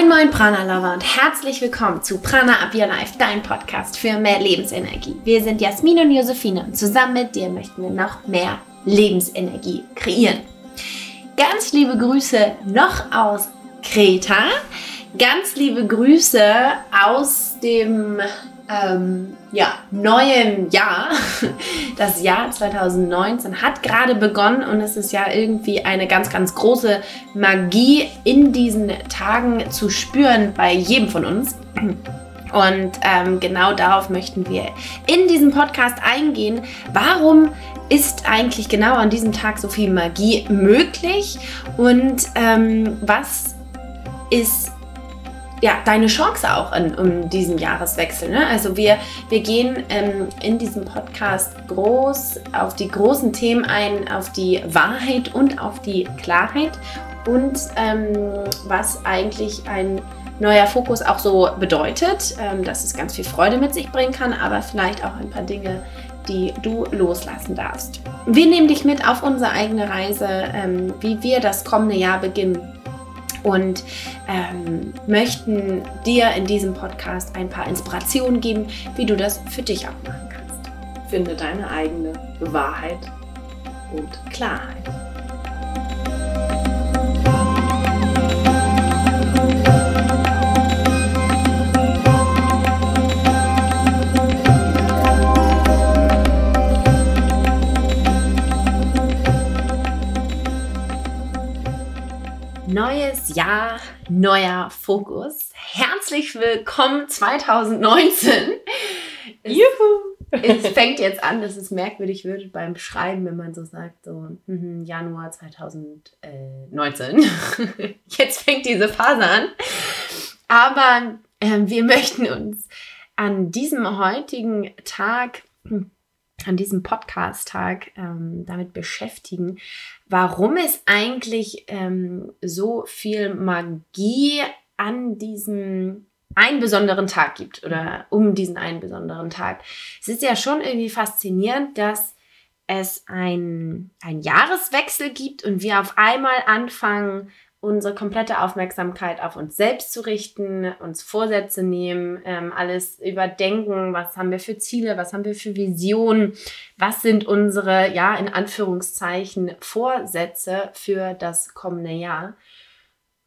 Moin Moin Prana Lover und herzlich willkommen zu Prana Up Your Life, dein Podcast für mehr Lebensenergie. Wir sind Jasmin und Josephine und zusammen mit dir möchten wir noch mehr Lebensenergie kreieren. Ganz liebe Grüße noch aus Kreta. Ganz liebe Grüße aus dem ähm, ja, neuen Jahr. Das Jahr 2019 hat gerade begonnen und es ist ja irgendwie eine ganz, ganz große Magie in diesen Tagen zu spüren bei jedem von uns. Und ähm, genau darauf möchten wir in diesem Podcast eingehen. Warum ist eigentlich genau an diesem Tag so viel Magie möglich? Und ähm, was ist ja, deine Chance auch in, um diesen Jahreswechsel. Ne? Also wir, wir gehen ähm, in diesem Podcast groß auf die großen Themen ein, auf die Wahrheit und auf die Klarheit und ähm, was eigentlich ein neuer Fokus auch so bedeutet, ähm, dass es ganz viel Freude mit sich bringen kann, aber vielleicht auch ein paar Dinge, die du loslassen darfst. Wir nehmen dich mit auf unsere eigene Reise, ähm, wie wir das kommende Jahr beginnen und ähm, möchten dir in diesem Podcast ein paar Inspirationen geben, wie du das für dich auch machen kannst. Finde deine eigene Wahrheit und Klarheit. Neues Jahr, neuer Fokus. Herzlich willkommen 2019. Juhu! Es fängt jetzt an, dass es merkwürdig wird beim Schreiben, wenn man so sagt, so hm, Januar 2019. Jetzt fängt diese Phase an. Aber äh, wir möchten uns an diesem heutigen Tag an diesem Podcast-Tag ähm, damit beschäftigen, warum es eigentlich ähm, so viel Magie an diesem einen besonderen Tag gibt oder um diesen einen besonderen Tag. Es ist ja schon irgendwie faszinierend, dass es ein, ein Jahreswechsel gibt und wir auf einmal anfangen, unsere komplette Aufmerksamkeit auf uns selbst zu richten, uns Vorsätze nehmen, ähm, alles überdenken, was haben wir für Ziele, was haben wir für Visionen, was sind unsere, ja, in Anführungszeichen Vorsätze für das kommende Jahr.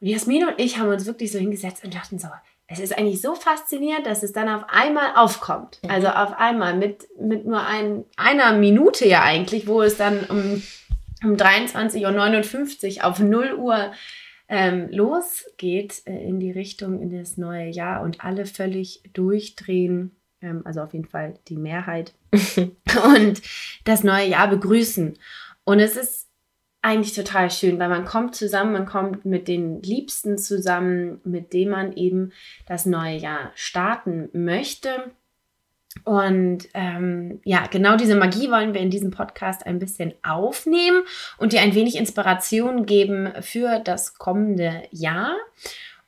Und Jasmin und ich haben uns wirklich so hingesetzt und dachten so, es ist eigentlich so faszinierend, dass es dann auf einmal aufkommt. Mhm. Also auf einmal mit, mit nur ein, einer Minute ja eigentlich, wo es dann um, um 23.59 Uhr auf 0 Uhr ähm, losgeht äh, in die Richtung in das neue Jahr und alle völlig durchdrehen, ähm, also auf jeden Fall die Mehrheit, und das neue Jahr begrüßen. Und es ist eigentlich total schön, weil man kommt zusammen, man kommt mit den Liebsten zusammen, mit denen man eben das neue Jahr starten möchte. Und ähm, ja, genau diese Magie wollen wir in diesem Podcast ein bisschen aufnehmen und dir ein wenig Inspiration geben für das kommende Jahr.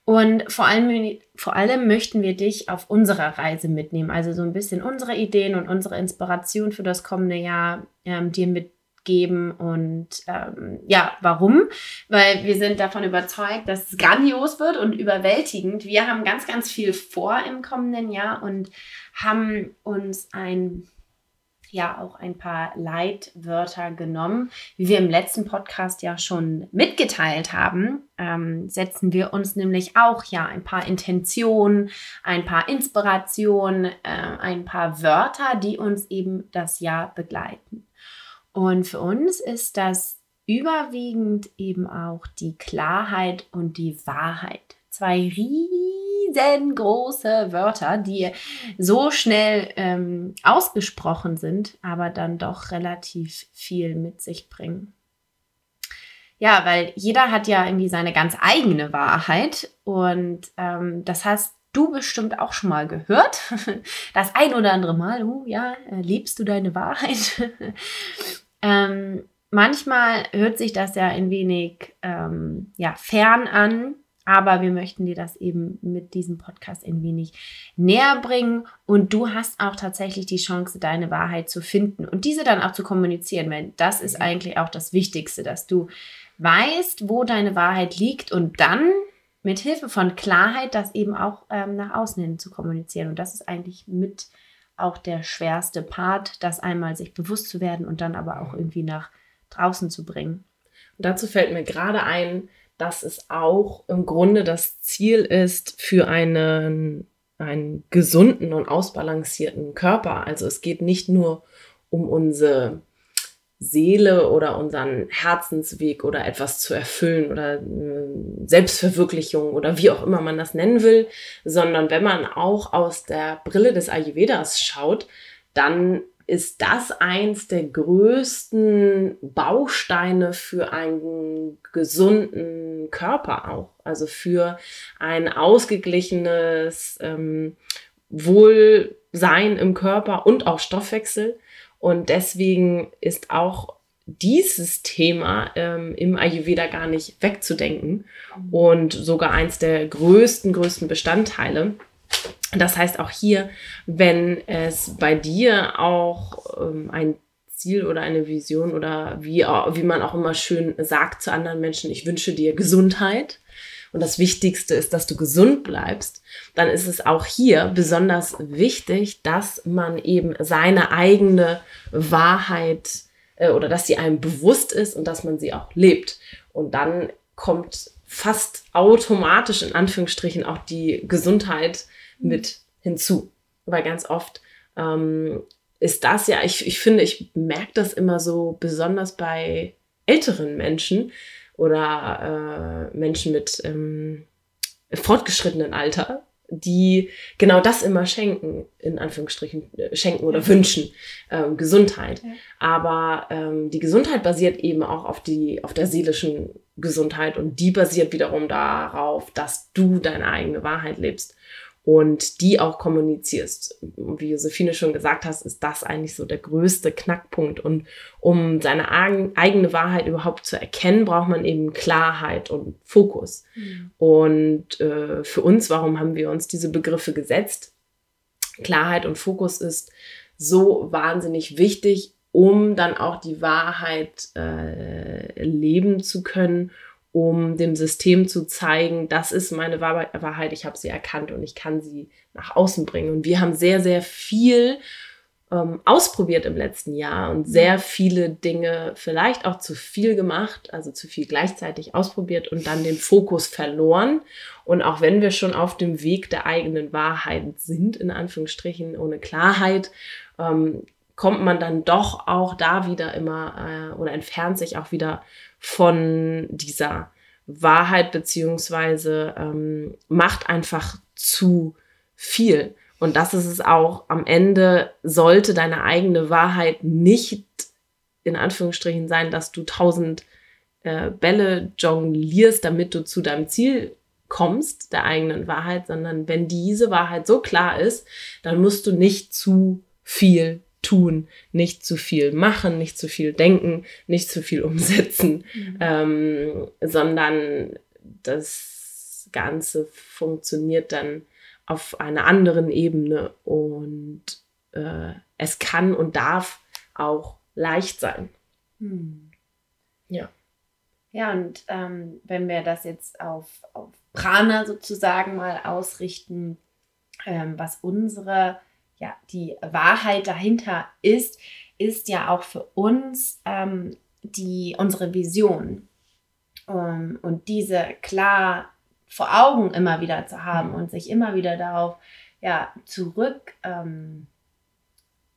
Und vor allem, vor allem möchten wir dich auf unserer Reise mitnehmen, also so ein bisschen unsere Ideen und unsere Inspiration für das kommende Jahr ähm, dir mit geben. Und ähm, ja, warum? Weil wir sind davon überzeugt, dass es grandios wird und überwältigend. Wir haben ganz, ganz viel vor im kommenden Jahr und haben uns ein ja auch ein paar Leitwörter genommen. Wie wir im letzten Podcast ja schon mitgeteilt haben, ähm, setzen wir uns nämlich auch ja ein paar Intentionen, ein paar Inspirationen, äh, ein paar Wörter, die uns eben das Jahr begleiten. Und für uns ist das überwiegend eben auch die Klarheit und die Wahrheit. Zwei riesengroße Wörter, die so schnell ähm, ausgesprochen sind, aber dann doch relativ viel mit sich bringen. Ja, weil jeder hat ja irgendwie seine ganz eigene Wahrheit und ähm, das hast du bestimmt auch schon mal gehört. Das ein oder andere Mal, oh ja, lebst du deine Wahrheit? Ähm, manchmal hört sich das ja ein wenig ähm, ja, fern an, aber wir möchten dir das eben mit diesem Podcast ein wenig näher bringen und du hast auch tatsächlich die Chance, deine Wahrheit zu finden und diese dann auch zu kommunizieren, weil das ist mhm. eigentlich auch das Wichtigste, dass du weißt, wo deine Wahrheit liegt und dann mit Hilfe von Klarheit das eben auch ähm, nach außen hin zu kommunizieren. Und das ist eigentlich mit auch der schwerste Part, das einmal sich bewusst zu werden und dann aber auch irgendwie nach draußen zu bringen. Und dazu fällt mir gerade ein, dass es auch im Grunde das Ziel ist für einen, einen gesunden und ausbalancierten Körper. Also es geht nicht nur um unsere Seele oder unseren Herzensweg oder etwas zu erfüllen oder äh, Selbstverwirklichung oder wie auch immer man das nennen will, sondern wenn man auch aus der Brille des Ayurvedas schaut, dann ist das eins der größten Bausteine für einen gesunden Körper auch. Also für ein ausgeglichenes ähm, Wohlsein im Körper und auch Stoffwechsel. Und deswegen ist auch dieses Thema ähm, im Ayurveda gar nicht wegzudenken und sogar eins der größten, größten Bestandteile. Das heißt auch hier, wenn es bei dir auch ähm, ein Ziel oder eine Vision oder wie, wie man auch immer schön sagt zu anderen Menschen, ich wünsche dir Gesundheit, und das Wichtigste ist, dass du gesund bleibst, dann ist es auch hier besonders wichtig, dass man eben seine eigene Wahrheit äh, oder dass sie einem bewusst ist und dass man sie auch lebt. Und dann kommt fast automatisch in Anführungsstrichen auch die Gesundheit mit hinzu. Weil ganz oft ähm, ist das ja, ich, ich finde, ich merke das immer so besonders bei älteren Menschen, oder äh, Menschen mit ähm, fortgeschrittenen Alter, die genau das immer schenken, in Anführungsstrichen äh, schenken oder ja. wünschen, ähm, Gesundheit. Ja. Aber ähm, die Gesundheit basiert eben auch auf, die, auf der seelischen Gesundheit und die basiert wiederum darauf, dass du deine eigene Wahrheit lebst und die auch kommunizierst. Wie Josephine schon gesagt hast, ist das eigentlich so der größte Knackpunkt. Und um seine eigene Wahrheit überhaupt zu erkennen, braucht man eben Klarheit und Fokus. Mhm. Und äh, für uns, warum haben wir uns diese Begriffe gesetzt? Klarheit und Fokus ist so wahnsinnig wichtig, um dann auch die Wahrheit äh, leben zu können um dem System zu zeigen, das ist meine Wahrheit, ich habe sie erkannt und ich kann sie nach außen bringen. Und wir haben sehr, sehr viel ähm, ausprobiert im letzten Jahr und sehr viele Dinge vielleicht auch zu viel gemacht, also zu viel gleichzeitig ausprobiert und dann den Fokus verloren. Und auch wenn wir schon auf dem Weg der eigenen Wahrheit sind, in Anführungsstrichen, ohne Klarheit, ähm, kommt man dann doch auch da wieder immer äh, oder entfernt sich auch wieder von dieser Wahrheit beziehungsweise ähm, macht einfach zu viel. Und das ist es auch. Am Ende sollte deine eigene Wahrheit nicht in Anführungsstrichen sein, dass du tausend äh, Bälle jonglierst, damit du zu deinem Ziel kommst, der eigenen Wahrheit, sondern wenn diese Wahrheit so klar ist, dann musst du nicht zu viel tun, nicht zu viel machen, nicht zu viel denken, nicht zu viel umsetzen, mhm. ähm, sondern das Ganze funktioniert dann auf einer anderen Ebene und äh, es kann und darf auch leicht sein. Mhm. Ja. Ja, und ähm, wenn wir das jetzt auf, auf Prana sozusagen mal ausrichten, ähm, was unsere ja, die Wahrheit dahinter ist, ist ja auch für uns ähm, die, unsere Vision. Um, und diese klar vor Augen immer wieder zu haben und sich immer wieder darauf ja, zurück ähm,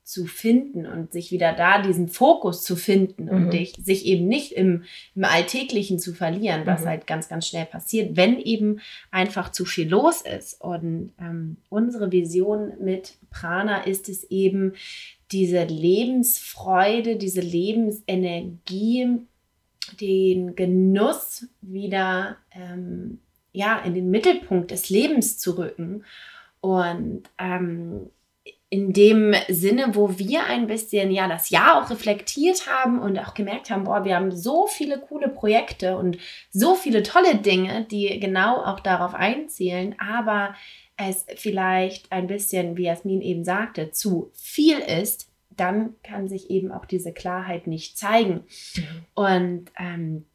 zu finden und sich wieder da diesen Fokus zu finden mhm. und dich, sich eben nicht im, im Alltäglichen zu verlieren, was mhm. halt ganz, ganz schnell passiert, wenn eben einfach zu viel los ist. Und ähm, unsere Vision mit Prana ist es eben, diese Lebensfreude, diese Lebensenergie, den Genuss wieder ähm, ja, in den Mittelpunkt des Lebens zu rücken. Und ähm, in dem Sinne, wo wir ein bisschen ja das Jahr auch reflektiert haben und auch gemerkt haben, boah, wir haben so viele coole Projekte und so viele tolle Dinge, die genau auch darauf einzielen, aber es vielleicht ein bisschen, wie Jasmin eben sagte, zu viel ist, dann kann sich eben auch diese Klarheit nicht zeigen. Und ähm,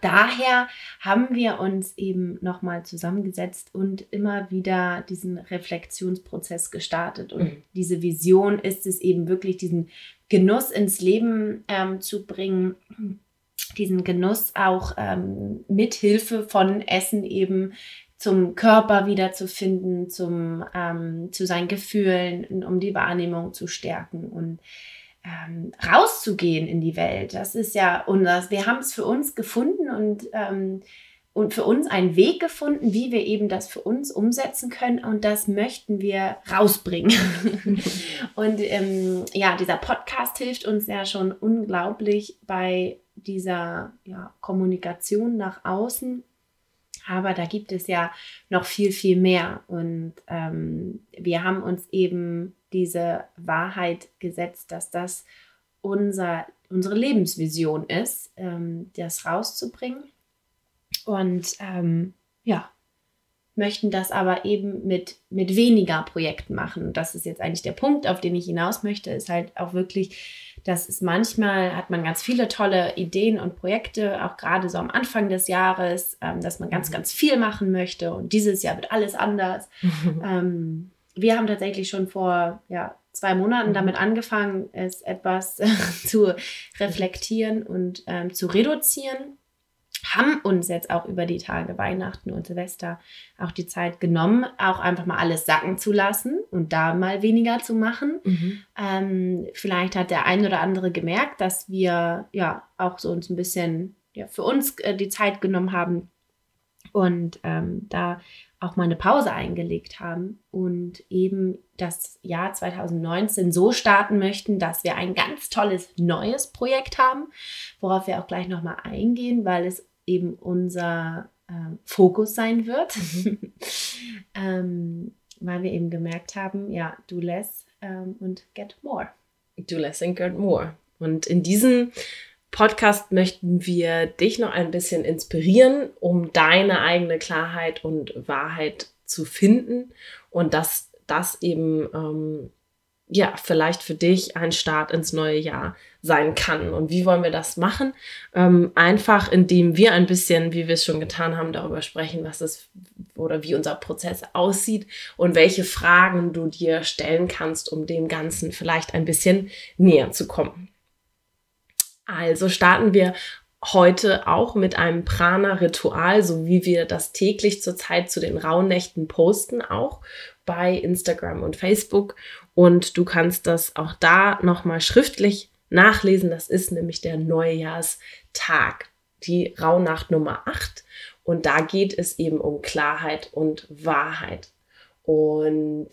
daher haben wir uns eben nochmal zusammengesetzt und immer wieder diesen Reflexionsprozess gestartet. Und mhm. diese Vision ist es eben wirklich, diesen Genuss ins Leben ähm, zu bringen, diesen Genuss auch ähm, mit Hilfe von Essen eben zum Körper wiederzufinden, zum, ähm, zu seinen Gefühlen, um die Wahrnehmung zu stärken und ähm, rauszugehen in die Welt. Das ist ja unser, wir haben es für uns gefunden und, ähm, und für uns einen Weg gefunden, wie wir eben das für uns umsetzen können und das möchten wir rausbringen. und ähm, ja, dieser Podcast hilft uns ja schon unglaublich bei dieser ja, Kommunikation nach außen. Aber da gibt es ja noch viel, viel mehr. Und ähm, wir haben uns eben diese Wahrheit gesetzt, dass das unser, unsere Lebensvision ist, ähm, das rauszubringen. Und ähm, ja, möchten das aber eben mit, mit weniger Projekten machen. Und das ist jetzt eigentlich der Punkt, auf den ich hinaus möchte, ist halt auch wirklich, dass es manchmal hat man ganz viele tolle Ideen und Projekte, auch gerade so am Anfang des Jahres, ähm, dass man ganz, mhm. ganz viel machen möchte und dieses Jahr wird alles anders. ähm, wir haben tatsächlich schon vor ja, zwei Monaten mhm. damit angefangen, es etwas zu reflektieren und ähm, zu reduzieren. Haben uns jetzt auch über die Tage Weihnachten und Silvester auch die Zeit genommen, auch einfach mal alles sacken zu lassen und da mal weniger zu machen. Mhm. Ähm, vielleicht hat der ein oder andere gemerkt, dass wir ja auch so uns ein bisschen ja, für uns äh, die Zeit genommen haben und ähm, da auch mal eine Pause eingelegt haben und eben das Jahr 2019 so starten möchten, dass wir ein ganz tolles neues Projekt haben, worauf wir auch gleich nochmal eingehen, weil es eben unser äh, Fokus sein wird, mhm. ähm, weil wir eben gemerkt haben, ja, do less ähm, und get more. Do less and get more. Und in diesem Podcast möchten wir dich noch ein bisschen inspirieren, um deine eigene Klarheit und Wahrheit zu finden und dass das eben ähm, ja vielleicht für dich ein Start ins neue Jahr sein kann. Und wie wollen wir das machen? Ähm, einfach, indem wir ein bisschen, wie wir es schon getan haben, darüber sprechen, was es oder wie unser Prozess aussieht und welche Fragen du dir stellen kannst, um dem Ganzen vielleicht ein bisschen näher zu kommen. Also starten wir heute auch mit einem Prana-Ritual, so wie wir das täglich zurzeit zu den Rauhnächten posten, auch bei Instagram und Facebook. Und du kannst das auch da nochmal schriftlich nachlesen. Das ist nämlich der Neujahrstag, die Rauhnacht Nummer 8. Und da geht es eben um Klarheit und Wahrheit. Und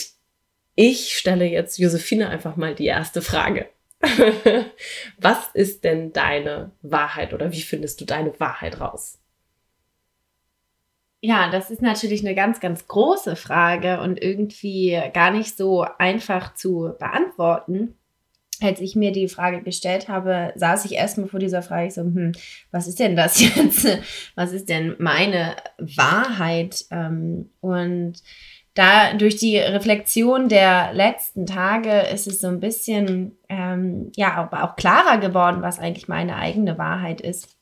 ich stelle jetzt Josephine einfach mal die erste Frage. Was ist denn deine Wahrheit oder wie findest du deine Wahrheit raus? Ja, das ist natürlich eine ganz, ganz große Frage und irgendwie gar nicht so einfach zu beantworten. Als ich mir die Frage gestellt habe, saß ich erstmal vor dieser Frage so, hm, was ist denn das jetzt? Was ist denn meine Wahrheit? Ähm, und da durch die Reflexion der letzten Tage ist es so ein bisschen ähm, ja aber auch klarer geworden, was eigentlich meine eigene Wahrheit ist.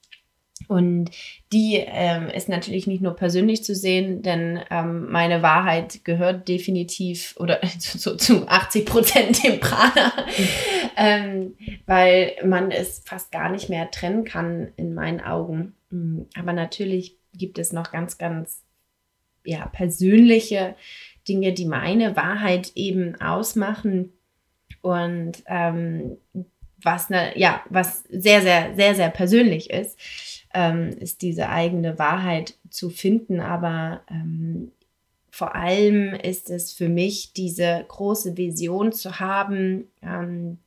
Und die ähm, ist natürlich nicht nur persönlich zu sehen, denn ähm, meine Wahrheit gehört definitiv oder zu, zu 80 Prozent dem Prana, ähm, weil man es fast gar nicht mehr trennen kann in meinen Augen. Mm, aber natürlich gibt es noch ganz, ganz ja, persönliche Dinge, die meine Wahrheit eben ausmachen und ähm, was ne, ja, was sehr, sehr, sehr, sehr persönlich ist, ähm, ist diese eigene Wahrheit zu finden. Aber ähm, vor allem ist es für mich diese große Vision zu haben, ähm,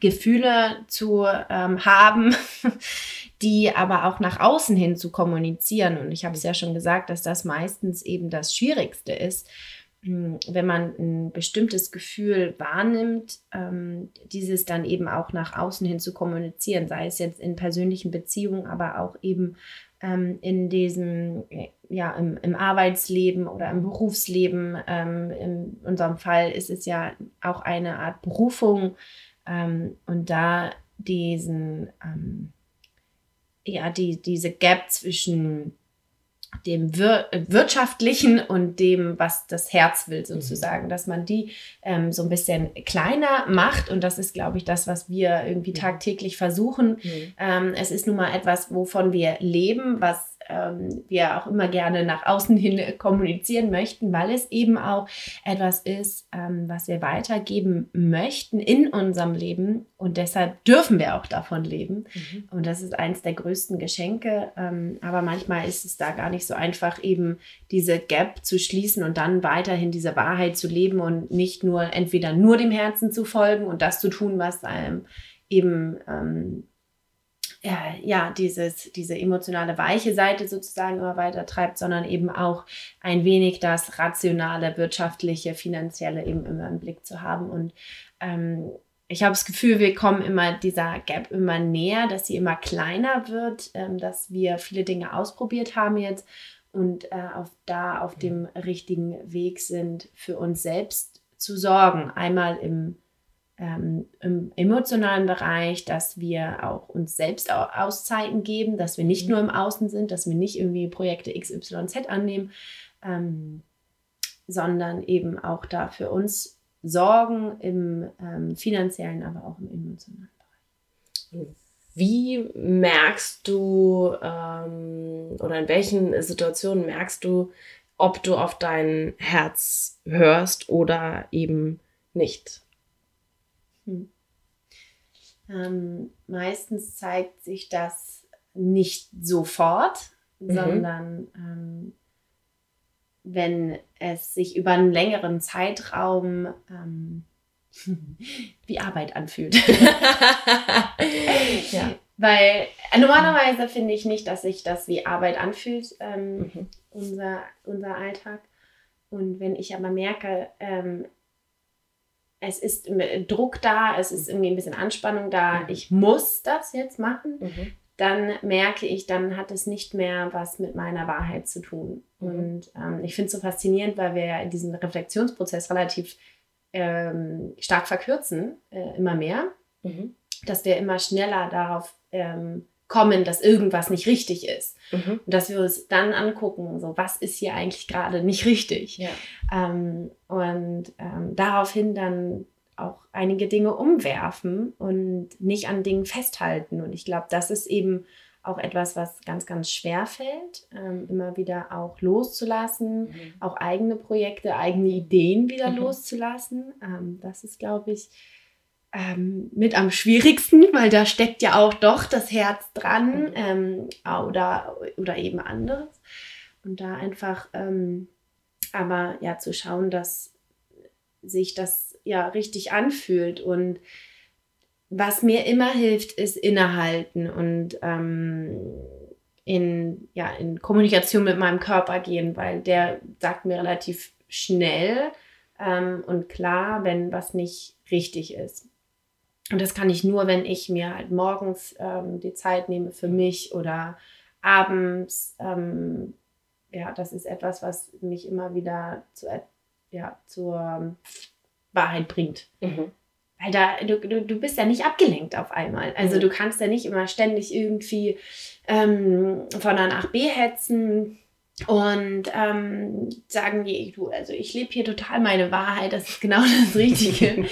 Gefühle zu ähm, haben, die aber auch nach außen hin zu kommunizieren. Und ich habe es ja schon gesagt, dass das meistens eben das Schwierigste ist, hm, wenn man ein bestimmtes Gefühl wahrnimmt, ähm, dieses dann eben auch nach außen hin zu kommunizieren, sei es jetzt in persönlichen Beziehungen, aber auch eben ähm, in diesem, ja, im, im, Arbeitsleben oder im Berufsleben. Ähm, in unserem Fall ist es ja auch eine Art Berufung und da diesen ja, die, diese Gap zwischen dem wir wirtschaftlichen und dem, was das Herz will, sozusagen, mhm. dass man die ähm, so ein bisschen kleiner macht. Und das ist, glaube ich, das, was wir irgendwie tagtäglich versuchen. Mhm. Ähm, es ist nun mal etwas, wovon wir leben, was ähm, wir auch immer gerne nach außen hin kommunizieren möchten, weil es eben auch etwas ist, ähm, was wir weitergeben möchten in unserem Leben und deshalb dürfen wir auch davon leben. Mhm. Und das ist eines der größten Geschenke. Ähm, aber manchmal ist es da gar nicht so einfach, eben diese Gap zu schließen und dann weiterhin diese Wahrheit zu leben und nicht nur entweder nur dem Herzen zu folgen und das zu tun, was einem eben ähm, ja, ja dieses, diese emotionale weiche Seite sozusagen immer weiter treibt, sondern eben auch ein wenig das rationale, wirtschaftliche, finanzielle eben immer im Blick zu haben. Und ähm, ich habe das Gefühl, wir kommen immer dieser Gap immer näher, dass sie immer kleiner wird, ähm, dass wir viele Dinge ausprobiert haben jetzt und äh, auf, da auf dem richtigen Weg sind, für uns selbst zu sorgen. Einmal im ähm, im emotionalen Bereich, dass wir auch uns selbst Auszeiten geben, dass wir nicht mhm. nur im Außen sind, dass wir nicht irgendwie Projekte XYZ annehmen, ähm, sondern eben auch da für uns sorgen im ähm, finanziellen, aber auch im emotionalen Bereich. Wie merkst du ähm, oder in welchen Situationen merkst du, ob du auf dein Herz hörst oder eben nicht? Hm. Ähm, meistens zeigt sich das nicht sofort, mhm. sondern ähm, wenn es sich über einen längeren Zeitraum ähm, wie Arbeit anfühlt. ja. Weil normalerweise finde ich nicht, dass sich das wie Arbeit anfühlt, ähm, mhm. unser, unser Alltag. Und wenn ich aber merke, ähm, es ist Druck da, es ist irgendwie ein bisschen Anspannung da, mhm. ich muss das jetzt machen, mhm. dann merke ich, dann hat es nicht mehr was mit meiner Wahrheit zu tun. Mhm. Und ähm, ich finde es so faszinierend, weil wir in diesem Reflexionsprozess relativ ähm, stark verkürzen, äh, immer mehr, mhm. dass wir immer schneller darauf ähm, kommen, dass irgendwas nicht richtig ist. Mhm. Und dass wir uns dann angucken, so was ist hier eigentlich gerade nicht richtig. Ja. Ähm, und ähm, daraufhin dann auch einige Dinge umwerfen und nicht an Dingen festhalten. Und ich glaube, das ist eben auch etwas, was ganz, ganz schwer fällt, ähm, immer wieder auch loszulassen, mhm. auch eigene Projekte, eigene Ideen wieder mhm. loszulassen. Ähm, das ist, glaube ich, ähm, mit am schwierigsten, weil da steckt ja auch doch das Herz dran ähm, oder, oder eben anderes. Und da einfach ähm, aber ja zu schauen, dass sich das ja richtig anfühlt. Und was mir immer hilft, ist innehalten und ähm, in, ja, in Kommunikation mit meinem Körper gehen, weil der sagt mir relativ schnell ähm, und klar, wenn was nicht richtig ist. Und das kann ich nur, wenn ich mir halt morgens ähm, die Zeit nehme für mich oder abends. Ähm, ja, das ist etwas, was mich immer wieder zu, ja, zur Wahrheit bringt. Mhm. Weil da, du, du, du bist ja nicht abgelenkt auf einmal. Also mhm. du kannst ja nicht immer ständig irgendwie ähm, von A nach B hetzen und ähm, sagen die, du, also ich lebe hier total meine Wahrheit, das ist genau das Richtige.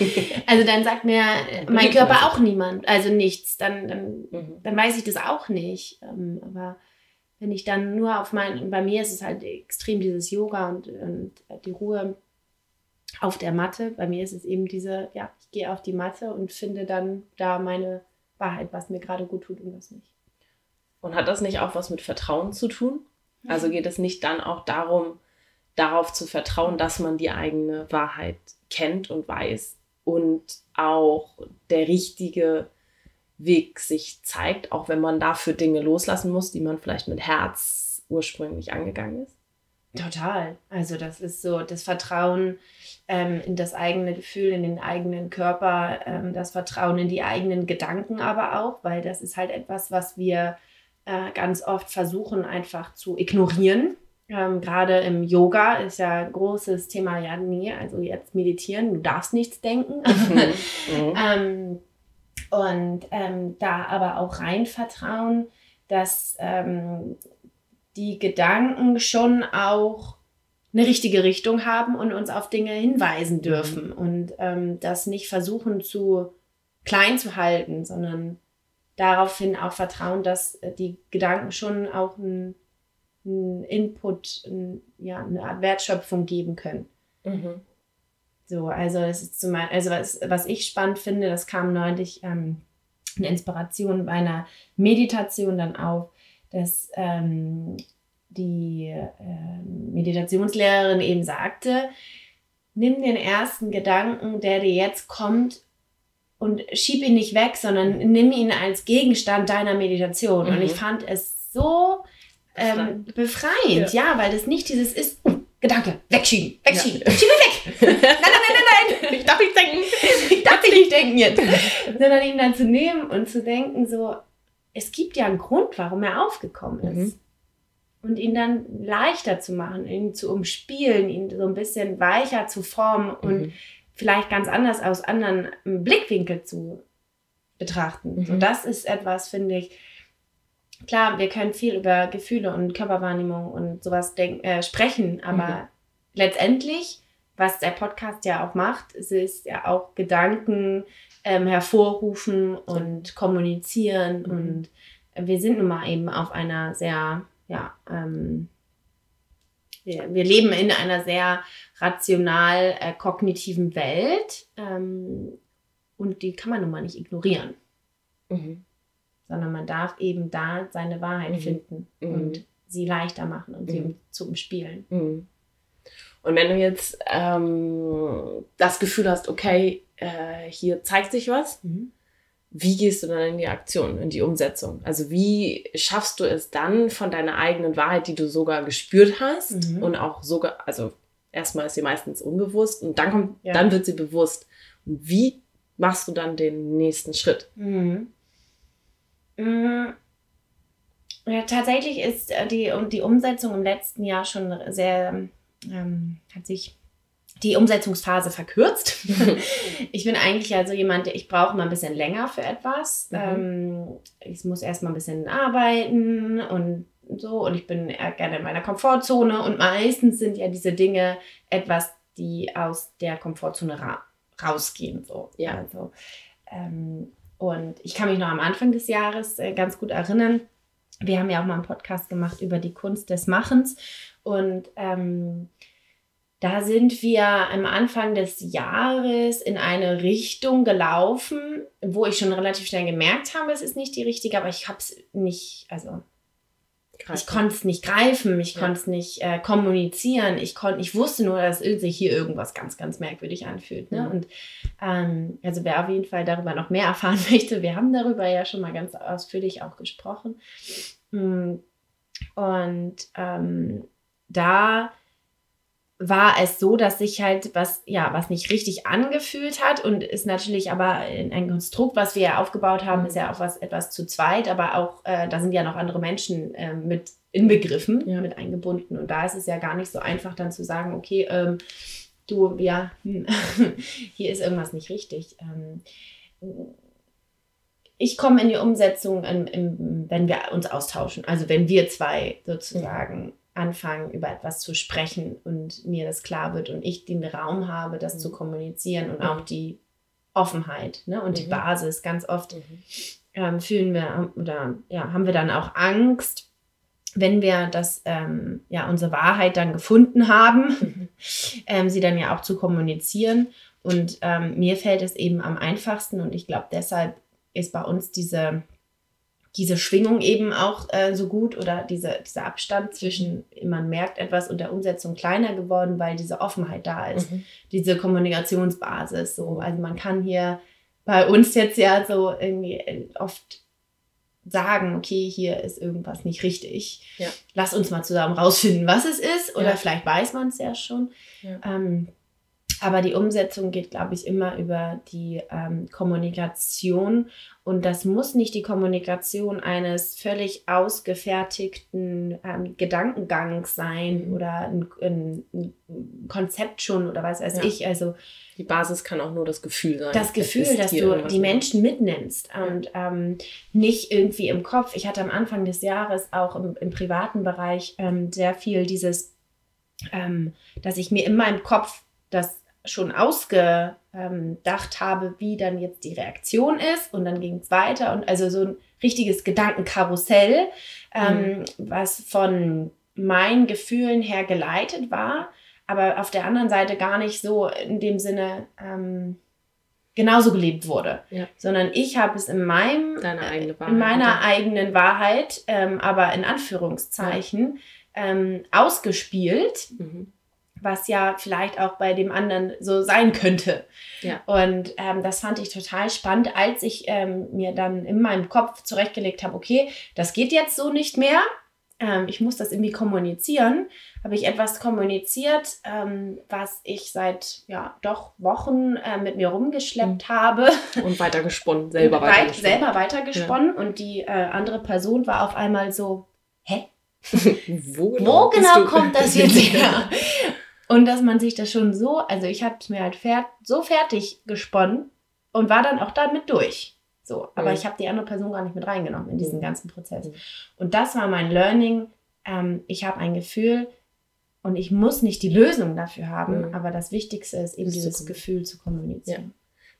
also dann sagt mir mein Körper auch niemand, also nichts, dann, dann, mhm. dann weiß ich das auch nicht. Ähm, aber wenn ich dann nur auf mein, bei mir ist es halt extrem dieses Yoga und, und die Ruhe auf der Matte. Bei mir ist es eben diese, ja, ich gehe auf die Matte und finde dann da meine Wahrheit, was mir gerade gut tut und was nicht. Und hat das nicht auch was mit Vertrauen zu tun? Also geht es nicht dann auch darum, darauf zu vertrauen, dass man die eigene Wahrheit kennt und weiß und auch der richtige Weg sich zeigt, auch wenn man dafür Dinge loslassen muss, die man vielleicht mit Herz ursprünglich angegangen ist? Total. Also das ist so das Vertrauen ähm, in das eigene Gefühl, in den eigenen Körper, ähm, das Vertrauen in die eigenen Gedanken aber auch, weil das ist halt etwas, was wir äh, ganz oft versuchen einfach zu ignorieren. Ähm, Gerade im Yoga ist ja ein großes Thema, ja, nee, also jetzt meditieren, du darfst nichts denken. Mhm. ähm, und ähm, da aber auch rein vertrauen, dass ähm, die Gedanken schon auch eine richtige Richtung haben und uns auf Dinge hinweisen mhm. dürfen und ähm, das nicht versuchen zu klein zu halten, sondern daraufhin auch vertrauen, dass äh, die Gedanken schon auch ein, ein Input, ein, ja, eine Art Wertschöpfung geben können. Mhm. So, also das ist zum Beispiel, also was, was ich spannend finde, das kam neulich ähm, eine Inspiration bei einer Meditation dann auf, dass ähm, die äh, Meditationslehrerin eben sagte, nimm den ersten Gedanken, der dir jetzt kommt und schieb ihn nicht weg, sondern nimm ihn als Gegenstand deiner Meditation. Mhm. Und ich mhm. fand es so ähm, befreiend, ja. ja. weil das nicht dieses ist, uh, Gedanke, wegschieben, wegschieben, ja. schiebe weg. nein, nein, nein, nein, nein. Ich darf nicht denken. Ich darf nicht denken jetzt. Sondern ihn dann zu nehmen und zu denken so, es gibt ja einen Grund, warum er aufgekommen ist. Mhm und ihn dann leichter zu machen, ihn zu umspielen, ihn so ein bisschen weicher zu formen und mhm. Vielleicht ganz anders aus anderen Blickwinkel zu betrachten. Mhm. So, das ist etwas, finde ich. Klar, wir können viel über Gefühle und Körperwahrnehmung und sowas denk, äh, sprechen, aber mhm. letztendlich, was der Podcast ja auch macht, es ist ja auch Gedanken ähm, hervorrufen und kommunizieren mhm. und wir sind nun mal eben auf einer sehr ja, ähm, wir, wir, leben in einer sehr rational äh, kognitiven Welt ähm, und die kann man nun mal nicht ignorieren. Mhm. Sondern man darf eben da seine Wahrheit mhm. finden mhm. und sie leichter machen und sie mhm. zu umspielen. Mhm. Und wenn du jetzt ähm, das Gefühl hast, okay, äh, hier zeigt sich was, wie gehst du dann in die Aktion, in die Umsetzung? Also wie schaffst du es dann von deiner eigenen Wahrheit, die du sogar gespürt hast mhm. und auch sogar, also erstmal ist sie meistens unbewusst und dann kommt, ja. dann wird sie bewusst. Und wie machst du dann den nächsten Schritt? Mhm. Mhm. Ja, tatsächlich ist äh, die, die Umsetzung im letzten Jahr schon sehr, ähm, hat sich die Umsetzungsphase verkürzt. ich bin eigentlich also jemand, der ich brauche mal ein bisschen länger für etwas. Mhm. Ähm, ich muss erst mal ein bisschen arbeiten und so und ich bin gerne in meiner Komfortzone und meistens sind ja diese Dinge etwas, die aus der Komfortzone ra rausgehen. So. Ja. Also, ähm, und ich kann mich noch am Anfang des Jahres äh, ganz gut erinnern. Wir haben ja auch mal einen Podcast gemacht über die Kunst des Machens und ähm, da sind wir am Anfang des Jahres in eine Richtung gelaufen, wo ich schon relativ schnell gemerkt habe, es ist nicht die richtige, aber ich habe es nicht, also greifen. ich konnte es nicht greifen, ich ja. konnte es nicht äh, kommunizieren, ich konnte, ich wusste nur, dass sich hier irgendwas ganz, ganz merkwürdig anfühlt. Ne? Mhm. Und ähm, also wer auf jeden Fall darüber noch mehr erfahren möchte, wir haben darüber ja schon mal ganz ausführlich auch gesprochen. Mm. Und ähm, da war es so, dass sich halt was, ja, was nicht richtig angefühlt hat und ist natürlich aber ein Konstrukt, was wir ja aufgebaut haben, ist ja auch was etwas zu zweit, aber auch, äh, da sind ja noch andere Menschen äh, mit inbegriffen, ja. mit eingebunden und da ist es ja gar nicht so einfach dann zu sagen, okay, ähm, du, ja, hm, hier ist irgendwas nicht richtig. Ähm, ich komme in die Umsetzung, in, in, wenn wir uns austauschen, also wenn wir zwei sozusagen anfangen, über etwas zu sprechen und mir das klar wird und ich den Raum habe, das mhm. zu kommunizieren und auch die Offenheit ne? und mhm. die Basis. Ganz oft mhm. ähm, fühlen wir oder ja, haben wir dann auch Angst, wenn wir das, ähm, ja, unsere Wahrheit dann gefunden haben, mhm. ähm, sie dann ja auch zu kommunizieren. Und ähm, mir fällt es eben am einfachsten und ich glaube, deshalb ist bei uns diese diese Schwingung eben auch äh, so gut oder diese, dieser Abstand zwischen, man merkt etwas und der Umsetzung kleiner geworden, weil diese Offenheit da ist, mhm. diese Kommunikationsbasis. So. Also man kann hier bei uns jetzt ja so irgendwie äh, oft sagen, okay, hier ist irgendwas nicht richtig. Ja. Lass uns mal zusammen rausfinden, was es ist. Oder ja. vielleicht weiß man es ja schon. Ja. Ähm, Aber die Umsetzung geht, glaube ich, immer über die ähm, Kommunikation. Und das muss nicht die Kommunikation eines völlig ausgefertigten ähm, Gedankengangs sein mhm. oder ein, ein, ein, Konzept schon oder was weiß ja. ich. Also die Basis kann auch nur das Gefühl sein. Das Gefühl, dass du die Menschen mitnimmst und ähm, nicht irgendwie im Kopf. Ich hatte am Anfang des Jahres auch im, im privaten Bereich ähm, sehr viel dieses, ähm, dass ich mir in meinem Kopf das schon ausgedacht habe, wie dann jetzt die Reaktion ist und dann ging es weiter und also so ein richtiges Gedankenkarussell, ähm, mhm. was von meinen Gefühlen her geleitet war, aber auf der anderen Seite gar nicht so in dem Sinne ähm, genauso gelebt wurde, ja. sondern ich habe es in meinem Wahrheit, in meiner eigenen Wahrheit, ähm, aber in Anführungszeichen ja. ähm, ausgespielt. Mhm was ja vielleicht auch bei dem anderen so sein könnte. Ja. Und ähm, das fand ich total spannend, als ich ähm, mir dann in meinem Kopf zurechtgelegt habe, okay, das geht jetzt so nicht mehr. Ähm, ich muss das irgendwie kommunizieren. Habe ich etwas kommuniziert, ähm, was ich seit ja doch Wochen äh, mit mir rumgeschleppt mhm. habe. Und weitergesponnen, selber weitergesponnen. Selber weitergesponnen. Ja. Und die äh, andere Person war auf einmal so, hä? Wo genau, Wo genau kommt das jetzt her? Und dass man sich das schon so, also ich habe es mir halt fer so fertig gesponnen und war dann auch damit durch. So, aber mhm. ich habe die andere Person gar nicht mit reingenommen in diesen mhm. ganzen Prozess. Mhm. Und das war mein Learning. Ähm, ich habe ein Gefühl und ich muss nicht die Lösung dafür haben, mhm. aber das Wichtigste ist eben das dieses Gefühl zu kommunizieren. Ja.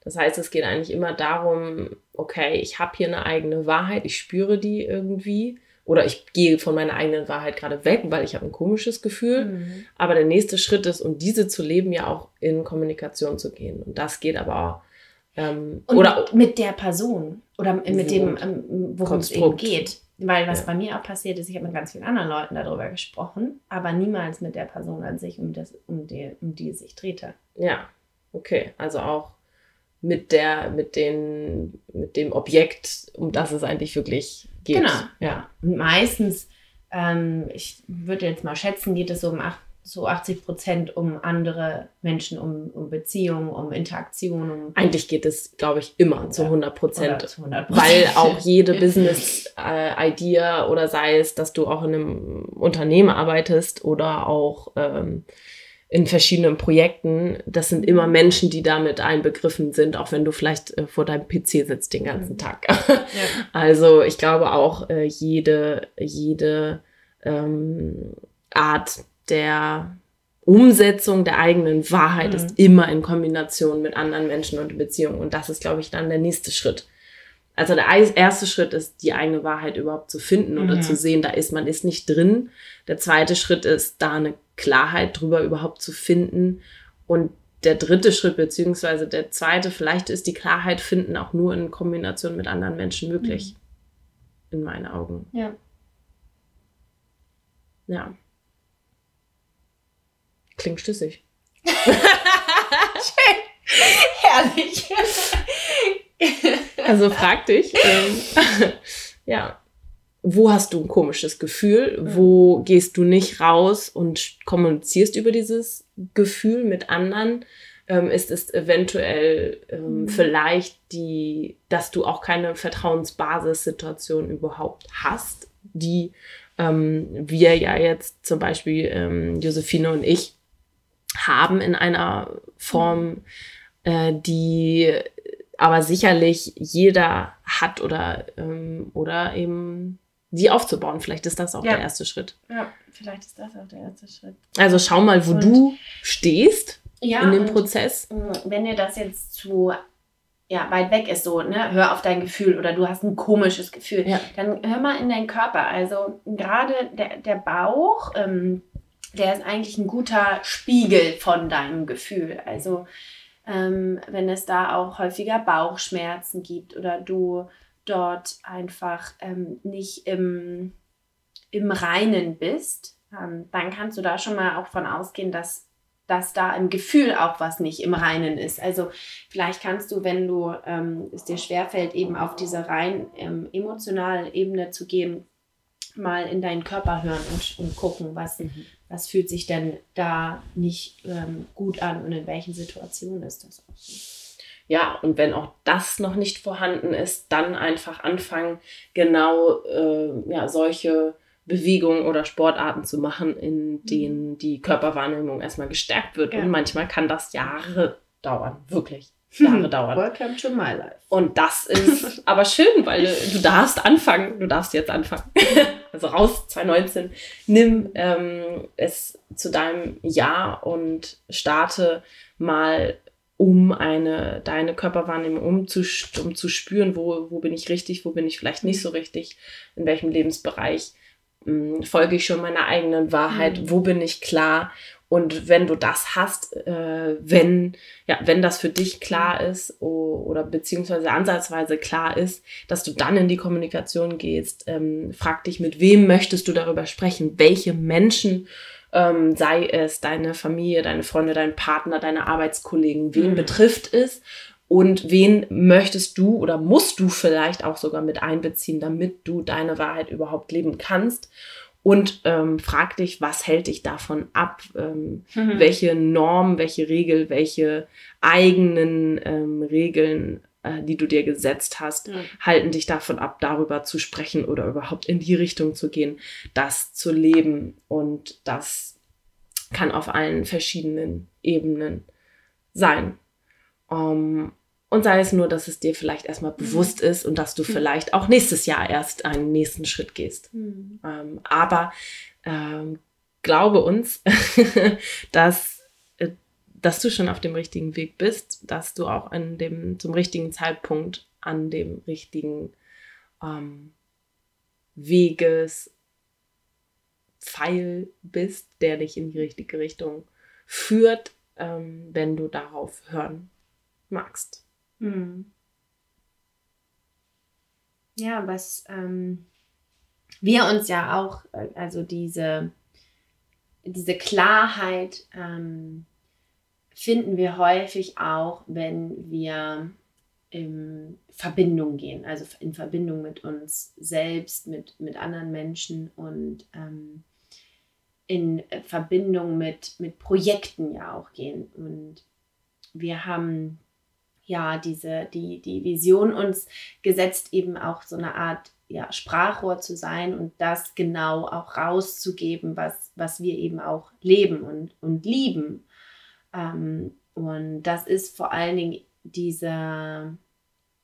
Das heißt, es geht eigentlich immer darum, okay, ich habe hier eine eigene Wahrheit, ich spüre die irgendwie oder ich gehe von meiner eigenen Wahrheit gerade weg, weil ich habe ein komisches Gefühl. Mhm. Aber der nächste Schritt ist, um diese zu leben, ja auch in Kommunikation zu gehen. Und das geht aber auch. Ähm, oder mit der Person oder mit dem, ähm, worum es eben geht. Weil was ja. bei mir auch passiert ist, ich habe mit ganz vielen anderen Leuten darüber gesprochen, aber niemals mit der Person an sich, um, das, um, die, um die es sich drehte. Ja, okay. Also auch mit der, mit den, mit dem Objekt, um das es eigentlich wirklich geht. Genau. Ja. Und meistens, ähm, ich würde jetzt mal schätzen, geht es so um acht, so 80 Prozent um andere Menschen, um, um Beziehungen, um Interaktion. Um Eigentlich geht es, glaube ich, immer zu 100 Prozent. Weil auch jede Business-Idea oder sei es, dass du auch in einem Unternehmen arbeitest oder auch ähm, in verschiedenen Projekten. Das sind immer Menschen, die damit einbegriffen sind, auch wenn du vielleicht äh, vor deinem PC sitzt den ganzen mhm. Tag. Ja. Also ich glaube auch äh, jede, jede ähm, Art der Umsetzung der eigenen Wahrheit mhm. ist immer in Kombination mit anderen Menschen und Beziehungen. Und das ist, glaube ich, dann der nächste Schritt. Also der erste Schritt ist, die eigene Wahrheit überhaupt zu finden oder mhm. zu sehen, da ist man ist nicht drin. Der zweite Schritt ist, da eine Klarheit drüber überhaupt zu finden. Und der dritte Schritt, beziehungsweise der zweite, vielleicht ist die Klarheit finden auch nur in Kombination mit anderen Menschen möglich. Mhm. In meinen Augen. Ja. Ja. Klingt schlüssig. Schön. Herrlich. Also frag dich. Ähm, ja, wo hast du ein komisches Gefühl, mhm. wo gehst du nicht raus und kommunizierst über dieses Gefühl mit anderen, ähm, ist es eventuell ähm, mhm. vielleicht die, dass du auch keine Vertrauensbasissituation überhaupt hast, die ähm, wir ja jetzt zum Beispiel ähm, Josephine und ich haben in einer Form, äh, die aber sicherlich jeder hat oder, ähm, oder eben die aufzubauen. Vielleicht ist das auch ja. der erste Schritt. Ja, vielleicht ist das auch der erste Schritt. Also schau mal, wo und, du stehst ja, in dem Prozess. Wenn dir das jetzt zu ja, weit weg ist, so, ne, hör auf dein Gefühl oder du hast ein komisches Gefühl, ja. dann hör mal in deinen Körper. Also gerade der, der Bauch, ähm, der ist eigentlich ein guter Spiegel von deinem Gefühl. Also ähm, wenn es da auch häufiger Bauchschmerzen gibt oder du dort einfach ähm, nicht im, im Reinen bist, ähm, dann kannst du da schon mal auch von ausgehen, dass dass da im Gefühl auch was nicht im Reinen ist. Also vielleicht kannst du, wenn du ähm, es dir schwerfällt, eben auf diese rein ähm, emotionale Ebene zu gehen, mal in deinen Körper hören und, und gucken, was, mhm. Was fühlt sich denn da nicht ähm, gut an und in welchen Situationen ist das auch so. Ja, und wenn auch das noch nicht vorhanden ist, dann einfach anfangen, genau äh, ja, solche Bewegungen oder Sportarten zu machen, in mhm. denen die Körperwahrnehmung erstmal gestärkt wird. Ja. Und manchmal kann das Jahre dauern, wirklich. Jahre dauern. Welcome to my life. Und das ist aber schön, weil du, du darfst anfangen. Du darfst jetzt anfangen. also raus 2019. Nimm ähm, es zu deinem Jahr und starte mal um eine, deine Körperwahrnehmung um zu, um zu spüren, wo, wo bin ich richtig, wo bin ich vielleicht nicht so richtig, in welchem Lebensbereich hm, folge ich schon meiner eigenen Wahrheit, mhm. wo bin ich klar und wenn du das hast, äh, wenn, ja, wenn das für dich klar ist o, oder beziehungsweise ansatzweise klar ist, dass du dann in die Kommunikation gehst, ähm, frag dich, mit wem möchtest du darüber sprechen, welche Menschen ähm, sei es deine Familie, deine Freunde, dein Partner, deine Arbeitskollegen, wen mhm. betrifft es und wen möchtest du oder musst du vielleicht auch sogar mit einbeziehen, damit du deine Wahrheit überhaupt leben kannst. Und ähm, frag dich, was hält dich davon ab? Ähm, mhm. Welche Norm, welche Regel, welche eigenen ähm, Regeln äh, die du dir gesetzt hast, ja. halten dich davon ab, darüber zu sprechen oder überhaupt in die Richtung zu gehen, das zu leben. Und das kann auf allen verschiedenen Ebenen sein. Um, und sei es nur, dass es dir vielleicht erstmal mhm. bewusst ist und dass du mhm. vielleicht auch nächstes Jahr erst einen nächsten Schritt gehst. Mhm. Ähm, aber ähm, glaube uns, dass dass du schon auf dem richtigen Weg bist, dass du auch an dem, zum richtigen Zeitpunkt an dem richtigen ähm, Weges Pfeil bist, der dich in die richtige Richtung führt, ähm, wenn du darauf hören magst. Mhm. Ja, was ähm, wir uns ja auch, äh, also diese, diese Klarheit, ähm, finden wir häufig auch, wenn wir in Verbindung gehen, also in Verbindung mit uns selbst, mit, mit anderen Menschen und ähm, in Verbindung mit, mit Projekten ja auch gehen. Und wir haben ja diese, die, die Vision uns gesetzt, eben auch so eine Art ja, Sprachrohr zu sein und das genau auch rauszugeben, was, was wir eben auch leben und, und lieben. Ähm, und das ist vor allen Dingen diese,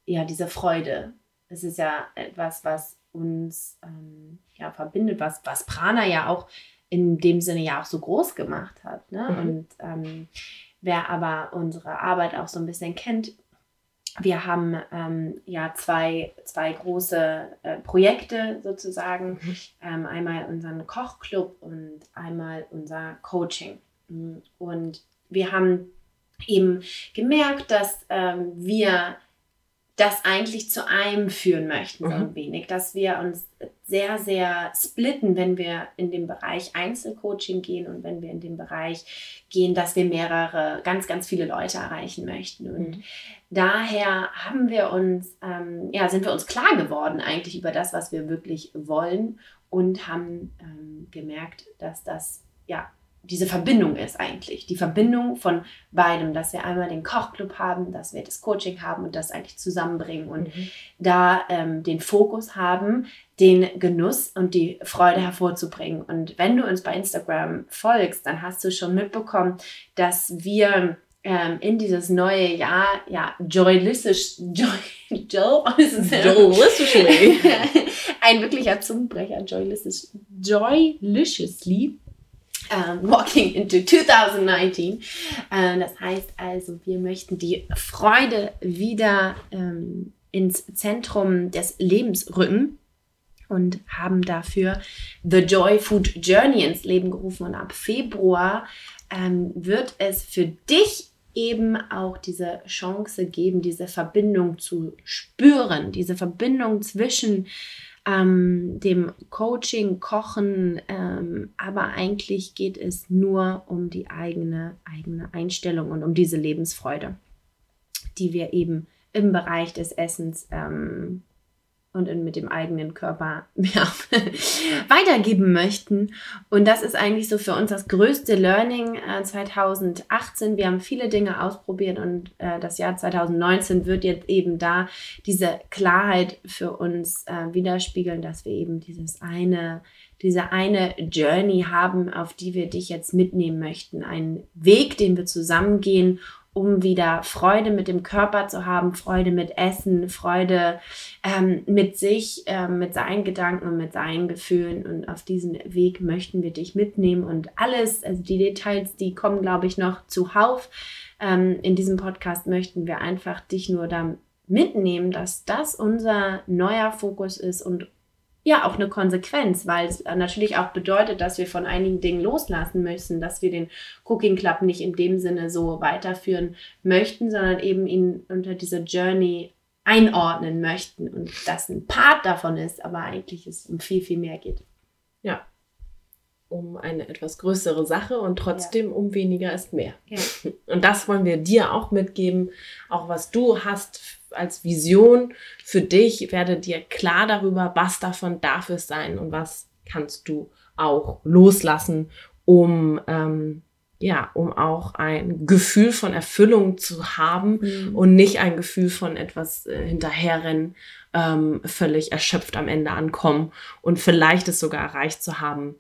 ja, diese Freude. Es ist ja etwas, was uns ähm, ja, verbindet, was, was Prana ja auch in dem Sinne ja auch so groß gemacht hat. Ne? Mhm. Und ähm, wer aber unsere Arbeit auch so ein bisschen kennt, wir haben ähm, ja zwei, zwei große äh, Projekte sozusagen. Mhm. Ähm, einmal unseren Kochclub und einmal unser Coaching. Und wir haben eben gemerkt, dass ähm, wir das eigentlich zu einem führen möchten, so ein mhm. wenig, dass wir uns sehr, sehr splitten, wenn wir in den Bereich Einzelcoaching gehen und wenn wir in den Bereich gehen, dass wir mehrere, ganz, ganz viele Leute erreichen möchten. Und mhm. daher haben wir uns, ähm, ja, sind wir uns klar geworden eigentlich über das, was wir wirklich wollen und haben ähm, gemerkt, dass das ja diese Verbindung ist eigentlich. Die Verbindung von beidem, dass wir einmal den Kochclub haben, dass wir das Coaching haben und das eigentlich zusammenbringen und mhm. da ähm, den Fokus haben, den Genuss und die Freude hervorzubringen. Und wenn du uns bei Instagram folgst, dann hast du schon mitbekommen, dass wir ähm, in dieses neue Jahr ja joylicious, joy, joy, joylicious, ein wirklicher Zungenbrecher, joylicious, joyliciously um, walking into 2019. Uh, das heißt also, wir möchten die Freude wieder ähm, ins Zentrum des Lebens rücken und haben dafür The Joy Food Journey ins Leben gerufen. Und ab Februar wird es für dich eben auch diese Chance geben, diese Verbindung zu spüren, diese Verbindung zwischen ähm, dem Coaching, Kochen, ähm, aber eigentlich geht es nur um die eigene, eigene Einstellung und um diese Lebensfreude, die wir eben im Bereich des Essens ähm, und mit dem eigenen Körper ja, weitergeben möchten. Und das ist eigentlich so für uns das größte Learning äh, 2018. Wir haben viele Dinge ausprobiert und äh, das Jahr 2019 wird jetzt eben da diese Klarheit für uns äh, widerspiegeln, dass wir eben dieses eine diese eine Journey haben, auf die wir dich jetzt mitnehmen möchten. Einen Weg, den wir zusammen gehen, um wieder Freude mit dem Körper zu haben, Freude mit Essen, Freude ähm, mit sich, ähm, mit seinen Gedanken und mit seinen Gefühlen. Und auf diesen Weg möchten wir dich mitnehmen. Und alles, also die Details, die kommen, glaube ich, noch zuhauf. Ähm, in diesem Podcast möchten wir einfach dich nur da mitnehmen, dass das unser neuer Fokus ist und ja auch eine Konsequenz, weil es natürlich auch bedeutet, dass wir von einigen Dingen loslassen müssen, dass wir den Cooking Club nicht in dem Sinne so weiterführen möchten, sondern eben ihn unter dieser Journey einordnen möchten und das ein Part davon ist, aber eigentlich es um viel, viel mehr geht. Ja, um eine etwas größere Sache und trotzdem ja. um weniger ist mehr. Ja. Und das wollen wir dir auch mitgeben, auch was du hast als Vision für dich, werde dir klar darüber, was davon darf es sein und was kannst du auch loslassen, um ähm, ja, um auch ein Gefühl von Erfüllung zu haben mhm. und nicht ein Gefühl von etwas äh, hinterherrennen, ähm, völlig erschöpft am Ende ankommen und vielleicht es sogar erreicht zu haben,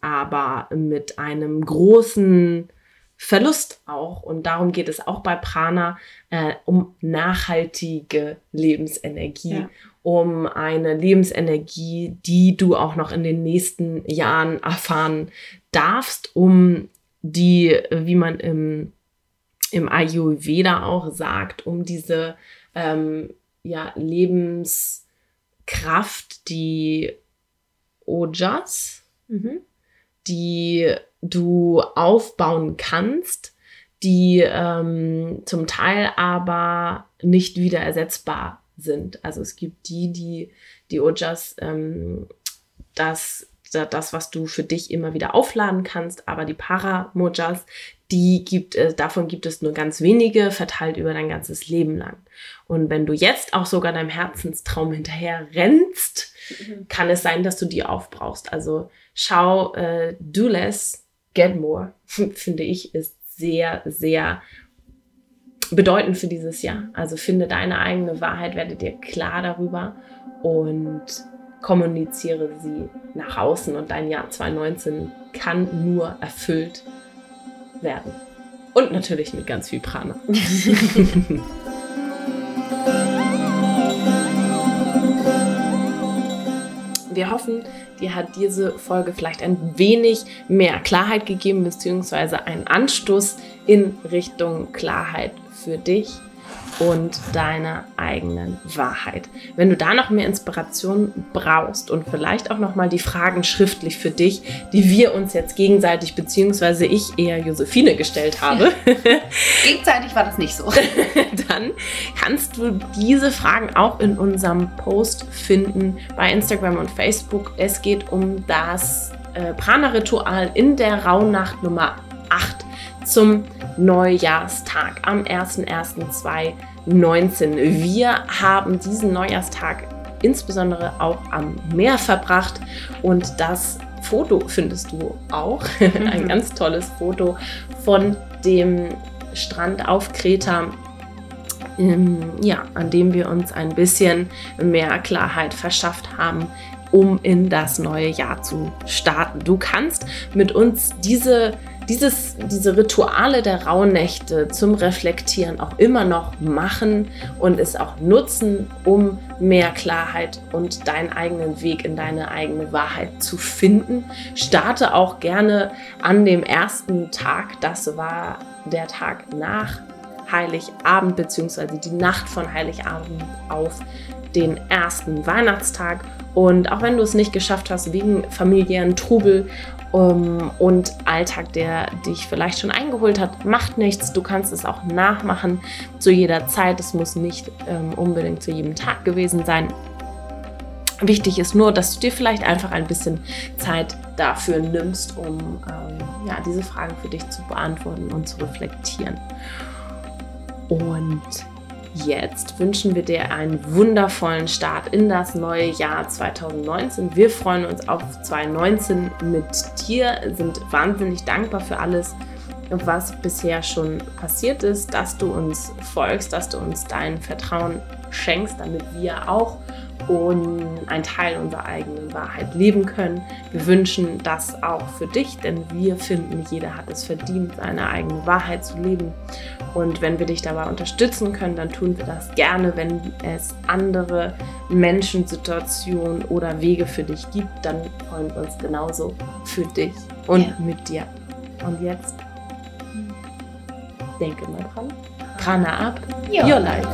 aber mit einem großen Verlust auch. Und darum geht es auch bei Prana äh, um nachhaltige Lebensenergie, ja. um eine Lebensenergie, die du auch noch in den nächsten Jahren erfahren darfst, um die, wie man im, im Ayurveda auch sagt, um diese ähm, ja, Lebenskraft, die Ojas, mhm. die du aufbauen kannst, die ähm, zum Teil aber nicht wieder ersetzbar sind. Also es gibt die, die die Ojas, ähm, das, das, was du für dich immer wieder aufladen kannst, aber die Paramojas, die gibt es, davon gibt es nur ganz wenige, verteilt über dein ganzes Leben lang. Und wenn du jetzt auch sogar deinem Herzenstraum hinterher rennst, mhm. kann es sein, dass du die aufbrauchst. Also schau, äh, do less, Get More, finde ich, ist sehr, sehr bedeutend für dieses Jahr. Also finde deine eigene Wahrheit, werde dir klar darüber und kommuniziere sie nach außen und dein Jahr 2019 kann nur erfüllt werden. Und natürlich mit ganz viel Prana. Wir hoffen, dir hat diese Folge vielleicht ein wenig mehr Klarheit gegeben, beziehungsweise einen Anstoß in Richtung Klarheit für dich und deiner eigenen Wahrheit. Wenn du da noch mehr Inspiration brauchst und vielleicht auch noch mal die Fragen schriftlich für dich, die wir uns jetzt gegenseitig beziehungsweise ich eher Josephine gestellt habe. gegenseitig war das nicht so. Dann kannst du diese Fragen auch in unserem Post finden bei Instagram und Facebook. Es geht um das äh, Prana-Ritual in der Rauhnacht Nummer 8 zum Neujahrstag am 01.01.2019. Wir haben diesen Neujahrstag insbesondere auch am Meer verbracht und das Foto findest du auch. Ein ganz tolles Foto von dem Strand auf Kreta. Ähm, ja, an dem wir uns ein bisschen mehr Klarheit verschafft haben, um in das neue Jahr zu starten. Du kannst mit uns diese dieses, diese Rituale der Rauhnächte zum Reflektieren auch immer noch machen und es auch nutzen, um mehr Klarheit und deinen eigenen Weg in deine eigene Wahrheit zu finden. Starte auch gerne an dem ersten Tag, das war der Tag nach Heiligabend beziehungsweise die Nacht von Heiligabend auf den ersten Weihnachtstag. Und auch wenn du es nicht geschafft hast, wegen familiären Trubel um, und Alltag, der dich vielleicht schon eingeholt hat, macht nichts. Du kannst es auch nachmachen zu jeder Zeit. Es muss nicht ähm, unbedingt zu jedem Tag gewesen sein. Wichtig ist nur, dass du dir vielleicht einfach ein bisschen Zeit dafür nimmst, um ähm, ja, diese Fragen für dich zu beantworten und zu reflektieren. Und jetzt wünschen wir dir einen wundervollen Start in das neue Jahr 2019. Wir freuen uns auf 2019 mit dir, sind wahnsinnig dankbar für alles, was bisher schon passiert ist, dass du uns folgst, dass du uns dein Vertrauen schenkst, damit wir auch und einen Teil unserer eigenen Wahrheit leben können. Wir wünschen das auch für dich, denn wir finden, jeder hat es verdient, seine eigene Wahrheit zu leben. Und wenn wir dich dabei unterstützen können, dann tun wir das gerne. Wenn es andere Menschen, Situationen oder Wege für dich gibt, dann freuen wir uns genauso für dich und ja. mit dir. Und jetzt denke mal dran. Prana ab, your life.